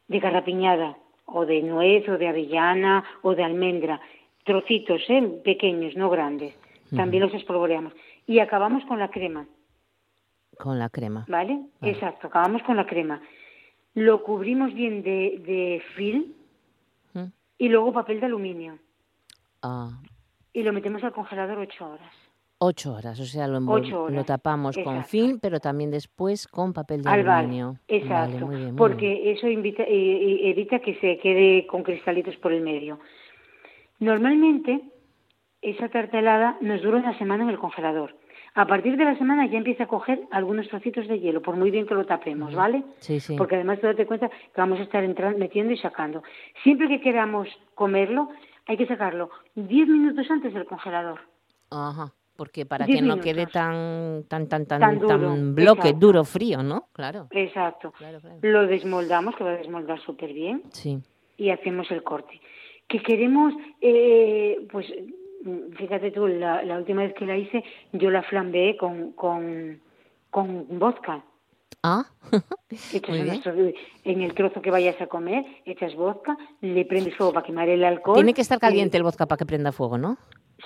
de garrapiñada, o de nuez, o de avellana, o de almendra. Trocitos, ¿eh? pequeños, no grandes. También los espolvoreamos. Y acabamos con la crema. Con la crema. ¿Vale? Vale. Exacto, acabamos con la crema. Lo cubrimos bien de, de film y luego papel de aluminio. Ah, Y lo metemos al congelador ocho horas. ocho horas, o sea, lo, horas, lo tapamos con film, pero también después con papel de Al aluminio. exacto. Vale, muy bien, muy porque bien. eso invita- eh, evita que se quede con cristalitos por el medio. Normalmente, esa tarta helada nos dura una semana en el congelador. A partir de la semana ya empieza a coger algunos trocitos de hielo, por muy bien que lo tapemos, ¿vale? Sí, sí. Porque además, tú date cuenta que vamos a estar entrando, metiendo y sacando. Siempre que queramos comerlo, hay que sacarlo 10 minutos antes del congelador. Ajá. Porque para que no quede tan tan tan tan, Tan bloque exacto. duro frío, ¿no? Claro. Exacto. Claro, claro. Lo desmoldamos, que va a desmoldar súper bien. Sí. y hacemos el corte. Que queremos, eh, pues fíjate tú, la, la última vez que la hice, yo la flambeé con, con, con vodka. Ah, Echas Muy bien. unos tro- en el trozo que vayas a comer, echas vodka, le prendes fuego para quemar el alcohol. tiene que estar eh, caliente el vodka para que prenda fuego, ¿no?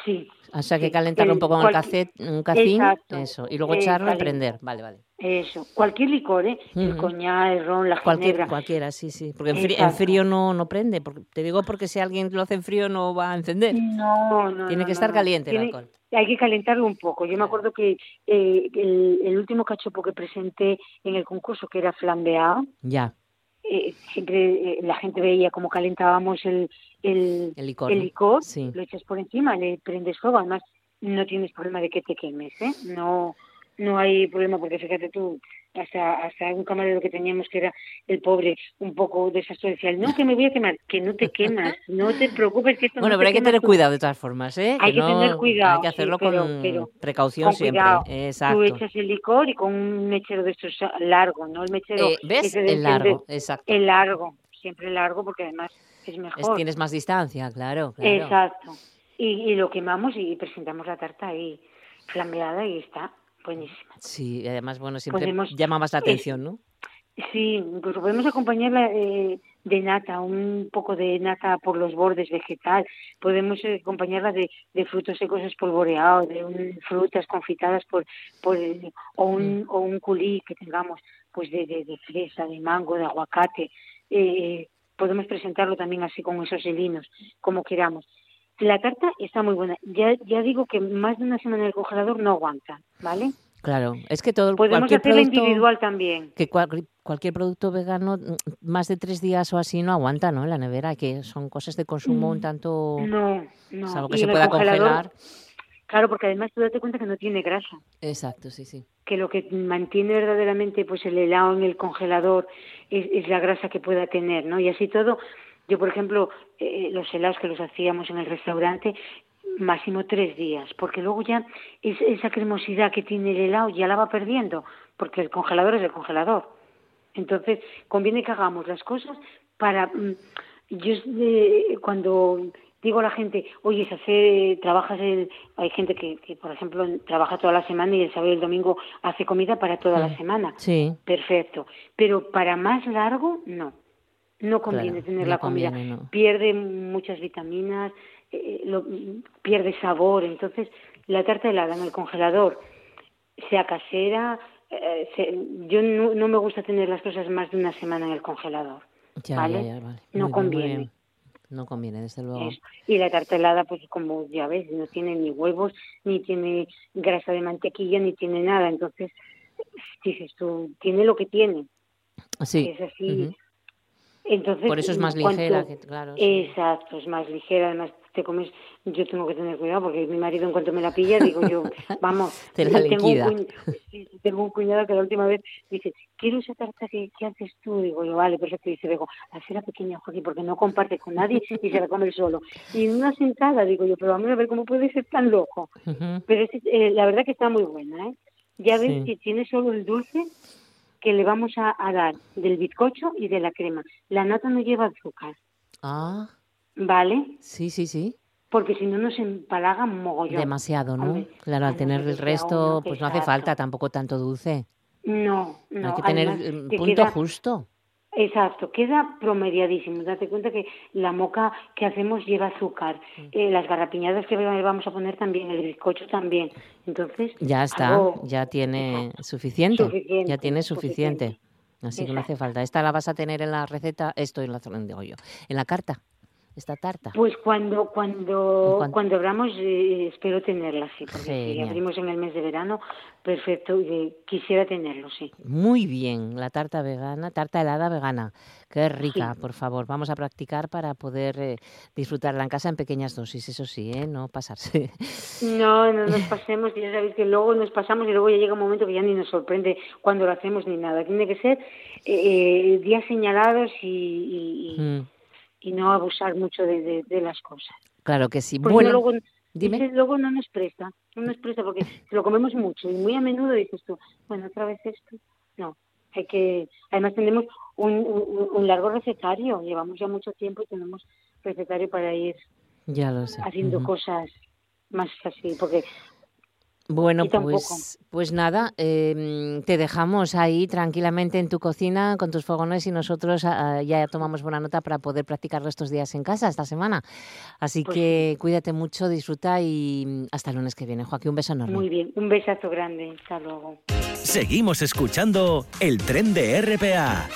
sí. O sea, que sí. calentarlo un El- poco el cacet, un cacín, Exacto. eso, y luego echarlo y prender. Vale, vale. Eso. Cualquier licor, ¿eh? El Ujú. coñac, el ron, la Cualquier, ginebra. cualquiera, sí, sí. Porque en, fri- en frío no, no prende. Porque, te digo porque si alguien lo hace en frío no va a encender. No, no. Tiene no, que no, estar no. caliente el alcohol. Hay que calentarlo un poco. Yo me acuerdo que eh, el, el último cachopo que presenté en el concurso, que era flambeado, Ya, eh, siempre eh, la gente veía cómo calentábamos el, el, el licor. el licor, Sí. lo echas por encima, le prendes fuego, además no tienes problema de que te quemes, ¿eh? No, no hay problema porque fíjate tú, hasta, hasta un camarero que teníamos que era el pobre, un poco desastroso, decía, no, que me voy a quemar, que no te quemas, no te preocupes que esto Bueno, no pero te hay que tener tú". cuidado de todas formas, ¿eh? Hay que no- tener cuidado, Hay que sí, hacerlo pero- con pero precaución con siempre. cuidado. Exacto. Tú echas el licor y con un mechero de estos largo, ¿no? El mechero Eh, ¿Ves? El largo, exacto. el largo, siempre largo porque además es mejor. Es- tienes más distancia, claro, claro. Exacto. Y, y lo quemamos y presentamos la tarta ahí flameada y está buenísima. Sí, y además, bueno, siempre Podemos- llama más la es- atención, ¿no? Sí, incluso podemos acompañarla eh, de nata, un poco de nata por los bordes vegetal. Podemos eh, acompañarla de, de frutos secos espolvoreados, de un- frutas confitadas por, por o un o un culí que tengamos, pues de, de, de fresa, de mango, de aguacate. Eh, podemos presentarlo también así con esos hilinos, como queramos. La tarta está muy buena. Ya ya digo que más de una semana en el congelador no aguanta, ¿vale? Claro, es que todo Podemos cualquier hacerla producto individual también. que cual- cualquier producto vegano más de tres días o así no aguanta, ¿no? En la nevera, que son cosas de consumo un tanto, Mm, No, no. salvo que Y se pueda congelar. Claro, porque además tú date cuenta que no tiene grasa, Exacto, sí, sí. que lo que mantiene verdaderamente pues el helado en el congelador es, es la grasa que pueda tener, ¿no? Y así todo, yo por ejemplo, eh, los helados que los hacíamos en el restaurante, máximo tres días, porque luego ya es, esa cremosidad que tiene el helado ya la va perdiendo, porque el congelador es el congelador. Entonces, conviene que hagamos las cosas para... mm, Yo eh, cuando digo a la gente, oye, se hace, trabajas el... Hay gente que, que, por ejemplo, trabaja toda la semana y el sábado y el domingo hace comida para toda la Mm. semana. Sí, Perfecto. Pero para más largo, no. No conviene Claro, tener no la comida. conviene, no. Pierde muchas vitaminas, eh, lo- pierde sabor. Entonces, la tarta helada en el congelador, sea casera, eh, se- yo no, no me gusta tener las cosas más de una semana en el congelador. ya, ¿vale? ya, ya, vale. No Muy conviene. bien. No conviene, desde luego. Eso. Y la tarta helada, pues como ya ves, no tiene ni huevos, ni tiene grasa de mantequilla, ni tiene nada. Entonces, dices tú, tiene lo que tiene. Sí. Es así. Entonces, Por eso es más cuanto- ligera, que, claro. sí. Exacto, es más ligera, además te comes, yo tengo que tener cuidado porque mi marido en cuanto me la pilla, digo yo, vamos, te la tengo, un cuñado, tengo un cuñado que la última vez dice, quiero esa tarta que, haces tú, digo yo, vale, perfecto, y dice, digo, la pequeña, Joaquín, porque no comparte con nadie y se la come solo. Y en una sentada, digo yo, pero vamos a ver cómo puede ser tan loco. Pero eh, la verdad que está muy buena, ¿eh? Ya ves que tiene solo el dulce que le vamos a, dar del bizcocho y de la crema. La nata no lleva azúcar. Ah. ¿Vale? Sí, sí, sí. Porque si no nos empalaga mogollón. Demasiado, ¿no? claro, al tener el resto, pues no hace falta tampoco tanto dulce. No, no. Hay que tener el punto justo. Exacto, queda promediadísimo. Date cuenta que la moca que hacemos lleva azúcar. Mm. Eh, las garrapiñadas que vamos a poner también, el bizcocho también. Entonces. Ya está, ya tiene suficiente, Ya tiene suficiente. Así que no hace falta. Esta la vas a tener en la receta, esto en la de hoyo. En la carta esta tarta? Pues cuando cuando cuando abramos eh, espero tenerla, sí, porque si abrimos en el mes de verano, perfecto, quisiera tenerlo, sí. Muy bien, la tarta vegana, tarta helada vegana. Qué rica, por favor. Vamos a practicar para poder eh, disfrutarla en casa en pequeñas dosis, eso sí, ¿eh? No pasarse. No, no nos pasemos, ya sabéis que luego nos pasamos y luego ya llega un momento que ya ni nos sorprende cuando lo hacemos ni nada. Tiene que ser eh, días señalados y, mm y no abusar mucho de, de, las cosas. Claro que sí. bueno, luego, dime. luego no nos presta, no nos presta porque lo comemos mucho y muy a menudo dices tú, bueno, otra vez esto. No, hay que, además tenemos un, un, largo recetario, llevamos ya mucho tiempo y tenemos recetario para ir ya lo sé. haciendo cosas más así, porque bueno, pues, pues nada, em, te dejamos ahí tranquilamente en tu cocina con tus fogones y nosotros ah, ah, ya tomamos buena nota para poder practicarlo estos días en casa, esta semana. Así pues que cuídate mucho, disfruta y hasta el lunes que viene. Joaquín, un beso enorme. Muy bien, un besazo grande. Hasta luego. Seguimos escuchando el tren de RPA.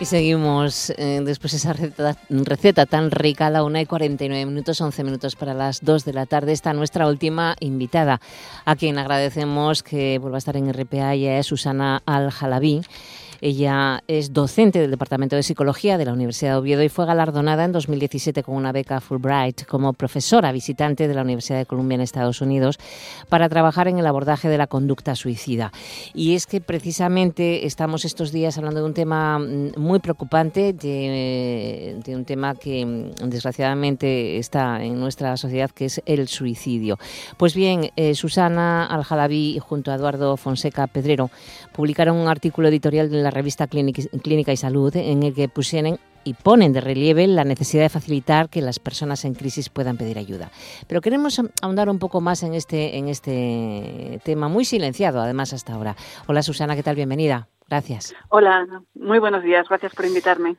Y seguimos eh, después esa receta, tan rica la 1 y 49 minutos, 11 minutos para las 2 de la tarde. Está nuestra última invitada, a quien agradecemos que vuelva a estar en RPA, y es Susana Al-Jalabi. Ella es docente del Departamento de Psicología de la Universidad de Oviedo y fue galardonada en 2017 con una beca Fulbright como profesora visitante de la Universidad de Columbia en Estados Unidos para trabajar en el abordaje de la conducta suicida. Y es que precisamente estamos estos días hablando de un tema mm, muy preocupante, de, un tema que mm, desgraciadamente está en nuestra sociedad, que es el suicidio. Pues bien, eh, Susana Aljalabi junto a Eduardo Fonseca Pedrero publicaron un artículo editorial de la revista Clínica y Salud en el que pusieron y ponen de relieve la necesidad de facilitar que las personas en crisis puedan pedir ayuda. Pero queremos ahondar un poco más en este, en este tema, muy silenciado además hasta ahora. Hola Susana, ¿qué tal? Bienvenida. Gracias. Hola, muy buenos días. Gracias por invitarme.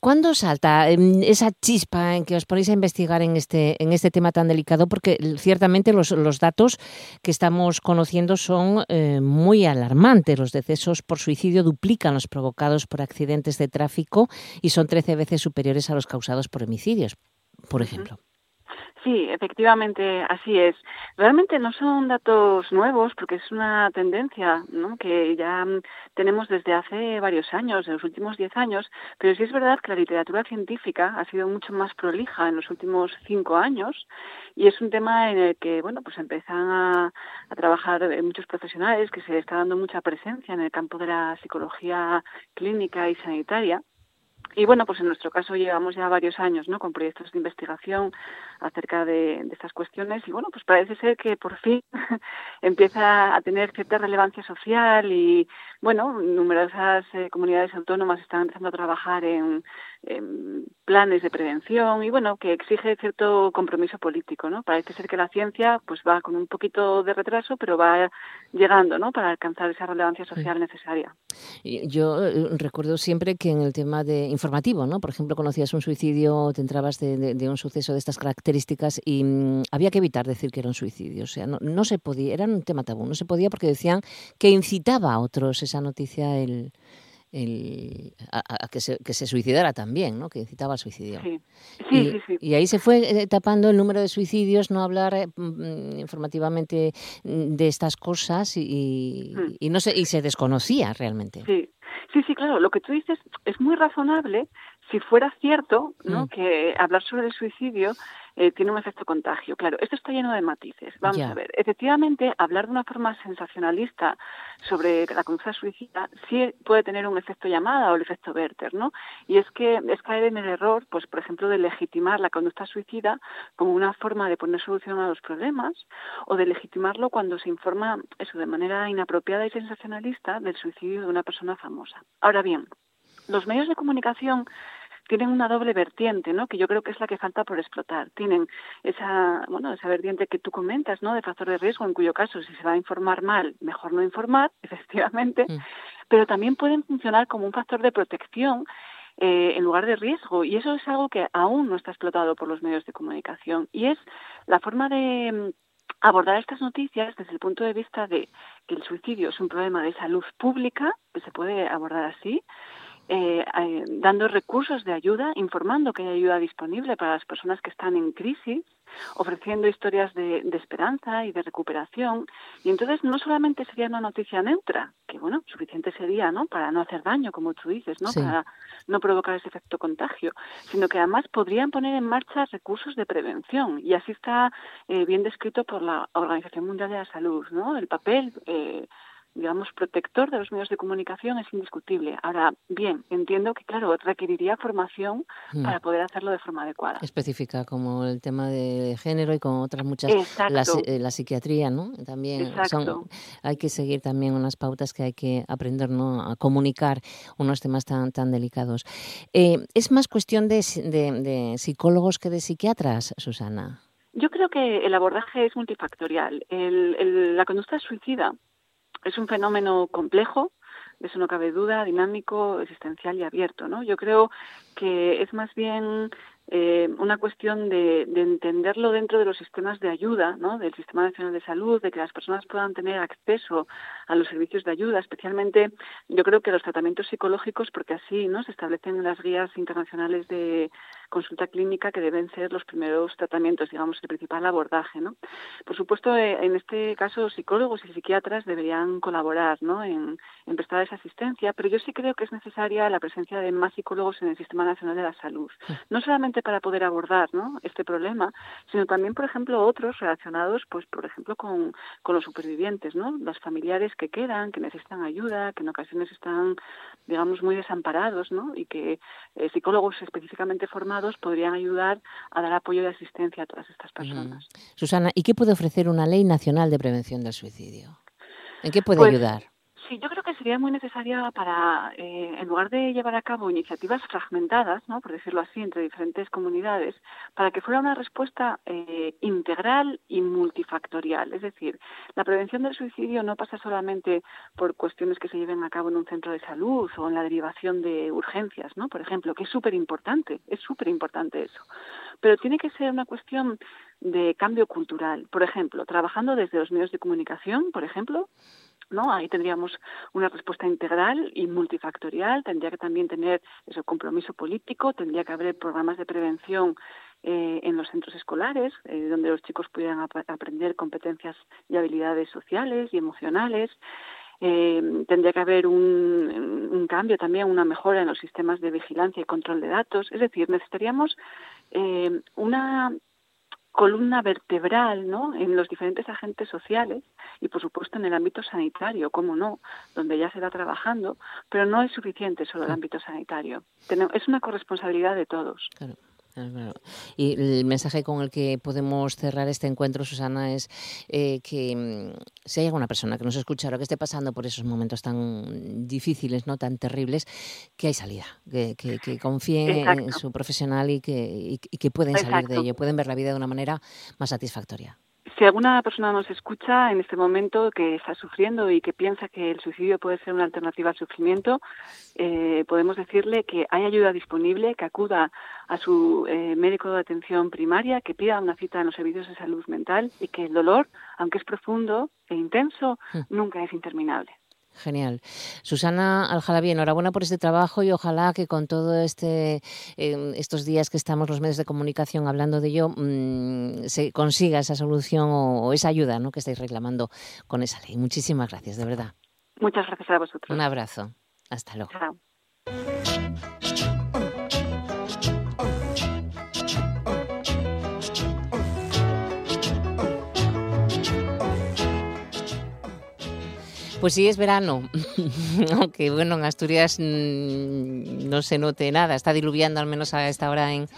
¿Cuándo salta em, esa chispa en que os ponéis a investigar en este, en este tema tan delicado? Porque ciertamente los, los datos que estamos conociendo son eh, muy alarmantes. Los decesos por suicidio duplican los provocados por accidentes de tráfico y son 13 veces superiores a los causados por homicidios, por ejemplo. Sí, efectivamente, así es. Realmente no son datos nuevos porque es una tendencia que ya mm, tenemos desde hace varios años, en los últimos diez años, pero sí es verdad que la literatura científica ha sido mucho más prolija en los últimos cinco años y es un tema en el que, bueno, pues empiezan a, a trabajar muchos profesionales, que se está dando mucha presencia en el campo de la psicología clínica y sanitaria y bueno, pues en nuestro caso llevamos ya varios años ¿no? con proyectos de investigación acerca de, estas cuestiones y bueno, pues parece ser que por fin empieza a tener cierta relevancia social y bueno, numerosas eh, comunidades autónomas están empezando a trabajar en, planes de prevención y bueno, que exige cierto compromiso político, ¿no? Parece ser que la ciencia pues va con un poquito de retraso, pero va llegando, ¿no? Para alcanzar esa relevancia social necesaria. Yo eh, recuerdo siempre que en el tema de informativo, ¿no? Por ejemplo, conocías un suicidio, te entrabas de, un suceso de estas características y mm, había que evitar decir que era un suicidio, o sea, no, no se podía, era un tema tabú, no se podía porque decían que incitaba a otros esa noticia el a, que, se, que, se, suicidara también, ¿no? que incitaba al suicidio. Sí. Sí, y, y, ahí se fue eh, tapando el número de suicidios, no hablar eh, mm, informativamente mm, de estas cosas y, mm. y, no se, y se desconocía realmente. Sí. Sí, sí, claro. Lo que tú dices es muy razonable si fuera cierto ¿no? que hablar sobre el suicidio eh, tiene un efecto contagio. Claro, esto está lleno de matices. Vamos a ver. Efectivamente, hablar de una forma sensacionalista sobre la conducta suicida sí puede tener un efecto llamada o el efecto Werther, ¿no? Y es que es caer en el error, pues por ejemplo, de legitimar la conducta suicida como una forma de poner solución a los problemas o de legitimarlo cuando se informa eso de manera inapropiada y sensacionalista del suicidio de una persona famosa. Ahora bien, los medios de comunicación tienen una doble vertiente, ¿no? Que yo creo que es la que falta por explotar. Tienen esa, bueno, esa vertiente que tú comentas, ¿no? De factor de riesgo, en cuyo caso, si se va a informar mal, mejor no informar, efectivamente, mm. pero también pueden funcionar como un factor de protección eh, en lugar de riesgo. Y eso es algo que aún no está explotado por los medios de comunicación. Y es la forma de mm, abordar estas noticias desde el punto de vista de que el suicidio es un problema de salud pública, que se puede abordar así, eh, eh, dando recursos de ayuda, informando que hay ayuda disponible para las personas que están en crisis, ofreciendo historias de, esperanza y de recuperación. Y entonces no solamente sería una noticia neutra, que bueno, suficiente sería, ¿no? Para no hacer daño, como tú dices, ¿no? Para no provocar ese efecto contagio, sino que además podrían poner en marcha recursos de prevención. Y así está eh, bien descrito por la Organización Mundial de la Salud, ¿no? El papel eh, digamos, protector de los medios de comunicación es indiscutible. Ahora, bien, entiendo que, claro, requeriría formación mm. para poder hacerlo de forma adecuada. Específica, como el tema de género y con otras muchas, la, eh, la, psiquiatría, ¿no? También son, hay que seguir también unas pautas que hay que aprender, ¿no? A comunicar unos temas tan, tan delicados. Eh, ¿Es más cuestión de, de, psicólogos que de psiquiatras, Susana? Yo creo que el abordaje es multifactorial. El, la conducta suicida es un fenómeno complejo, de eso no cabe duda, dinámico, existencial y abierto, ¿no? Yo creo que es más bien eh, una cuestión de, de, entenderlo dentro de los sistemas de ayuda, ¿no? del Sistema Nacional de Salud, de que las personas puedan tener acceso a los servicios de ayuda, especialmente yo creo que los tratamientos psicológicos, porque así no se establecen en las guías internacionales de consulta clínica que deben ser los primeros tratamientos, digamos, el principal abordaje. ¿no? Por supuesto, eh, en este caso, psicólogos y psiquiatras deberían colaborar ¿no? en, en prestar esa asistencia, pero yo sí creo que es necesaria la presencia de más psicólogos en el Sistema Nacional de la Salud, no solamente para poder abordar ¿no? este problema, sino también, por ejemplo, otros relacionados, pues, por ejemplo, con, con los supervivientes, ¿no? Los familiares que quedan, que necesitan ayuda, que en ocasiones están, digamos, muy desamparados, ¿no? Y que eh, psicólogos específicamente formados podrían ayudar a dar apoyo y asistencia a todas estas personas. Susana, ¿y qué puede ofrecer una ley nacional de prevención del suicidio? ¿En qué puede pues, ayudar? Sí, yo creo que sería muy necesaria para, eh, en lugar de llevar a cabo iniciativas fragmentadas, ¿no? por decirlo así, entre diferentes comunidades, para que fuera una respuesta eh, integral y multifactorial. Es decir, la prevención del suicidio no pasa solamente por cuestiones que se lleven a cabo en un centro de salud o en la derivación de urgencias, ¿no? por ejemplo, que es súper importante, es súper importante eso. Pero tiene que ser una cuestión de cambio cultural. Por ejemplo, trabajando desde los medios de comunicación, por ejemplo, ¿no? Ahí tendríamos una respuesta integral y multifactorial, tendría que también tener ese compromiso político, tendría que haber programas de prevención eh, en los centros escolares, eh, donde los chicos pudieran aprender competencias y habilidades sociales y emocionales. Eh, tendría que haber un, un, cambio también, una mejora en los sistemas de vigilancia y control de datos. Es decir, necesitaríamos eh, una columna vertebral ¿no? en los diferentes agentes sociales y por supuesto en el ámbito sanitario, como no, donde ya se va trabajando, pero no es suficiente solo el ámbito sanitario. Es una corresponsabilidad de todos. Y el mensaje con el que podemos cerrar este encuentro, Susana, es eh, que mm, si hay alguna persona que nos escucha o que esté pasando por esos momentos tan difíciles, no tan terribles, que hay salida, que, que, confíen en su profesional y que, y, que pueden salir de ello, pueden ver la vida de una manera más satisfactoria si alguna persona nos escucha en este momento que está sufriendo y que piensa que el suicidio puede ser una alternativa al sufrimiento, eh, podemos decirle que hay ayuda disponible, que acuda a su eh, médico de atención primaria, que pida una cita en los servicios de salud mental y que el dolor, aunque es profundo e intenso, hmm. nunca es interminable. Genial. Susana Aljalabi, enhorabuena por este trabajo y ojalá que con todo este em, estos días que estamos los medios de comunicación hablando de ello mm, se consiga esa solución o, esa ayuda ¿no? que estáis reclamando con esa ley. Muchísimas gracias, de verdad. Muchas gracias a vosotros. Un abrazo. Hasta luego. Pues sí, es verano, aunque bueno, en Asturias mm, no se note nada, está diluviando al menos a esta hora en,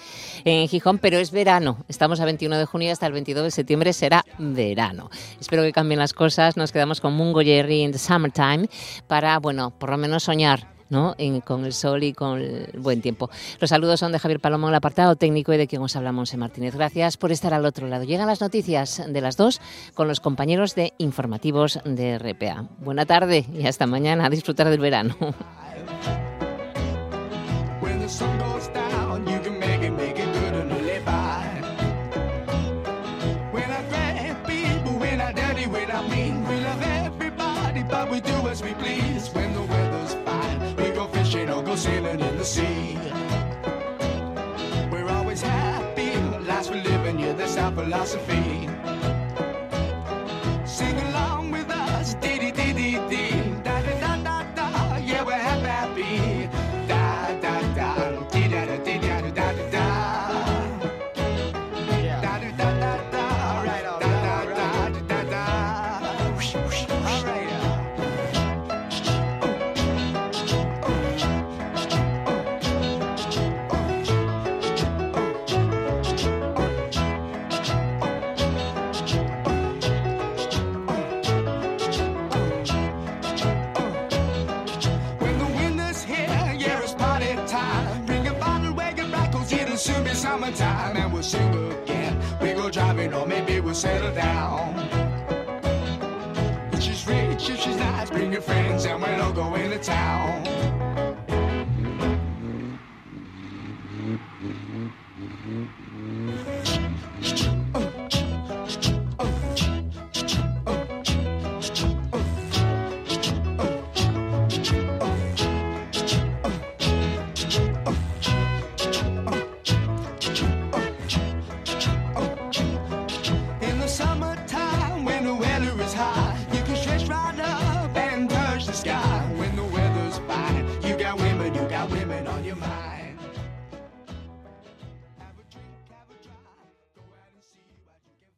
Gijón, pero es verano. Estamos a 21 de junio hasta el 22 de septiembre será verano. Espero que cambien las cosas, nos quedamos con Mungo Jerry in the Summertime para, bueno, por lo menos soñar ¿no? con el sol y con el buen tiempo. Los saludos son de Javier Palomo, el apartado técnico y de quien os hablamos Monse Martínez. Gracias por estar al otro lado. Llegan las noticias de las dos con los compañeros de informativos de RPA. Buena tarde y hasta mañana. A disfrutar del verano. Go sailing in the sea. We're always happy, lives we live in, yeah, that's our philosophy.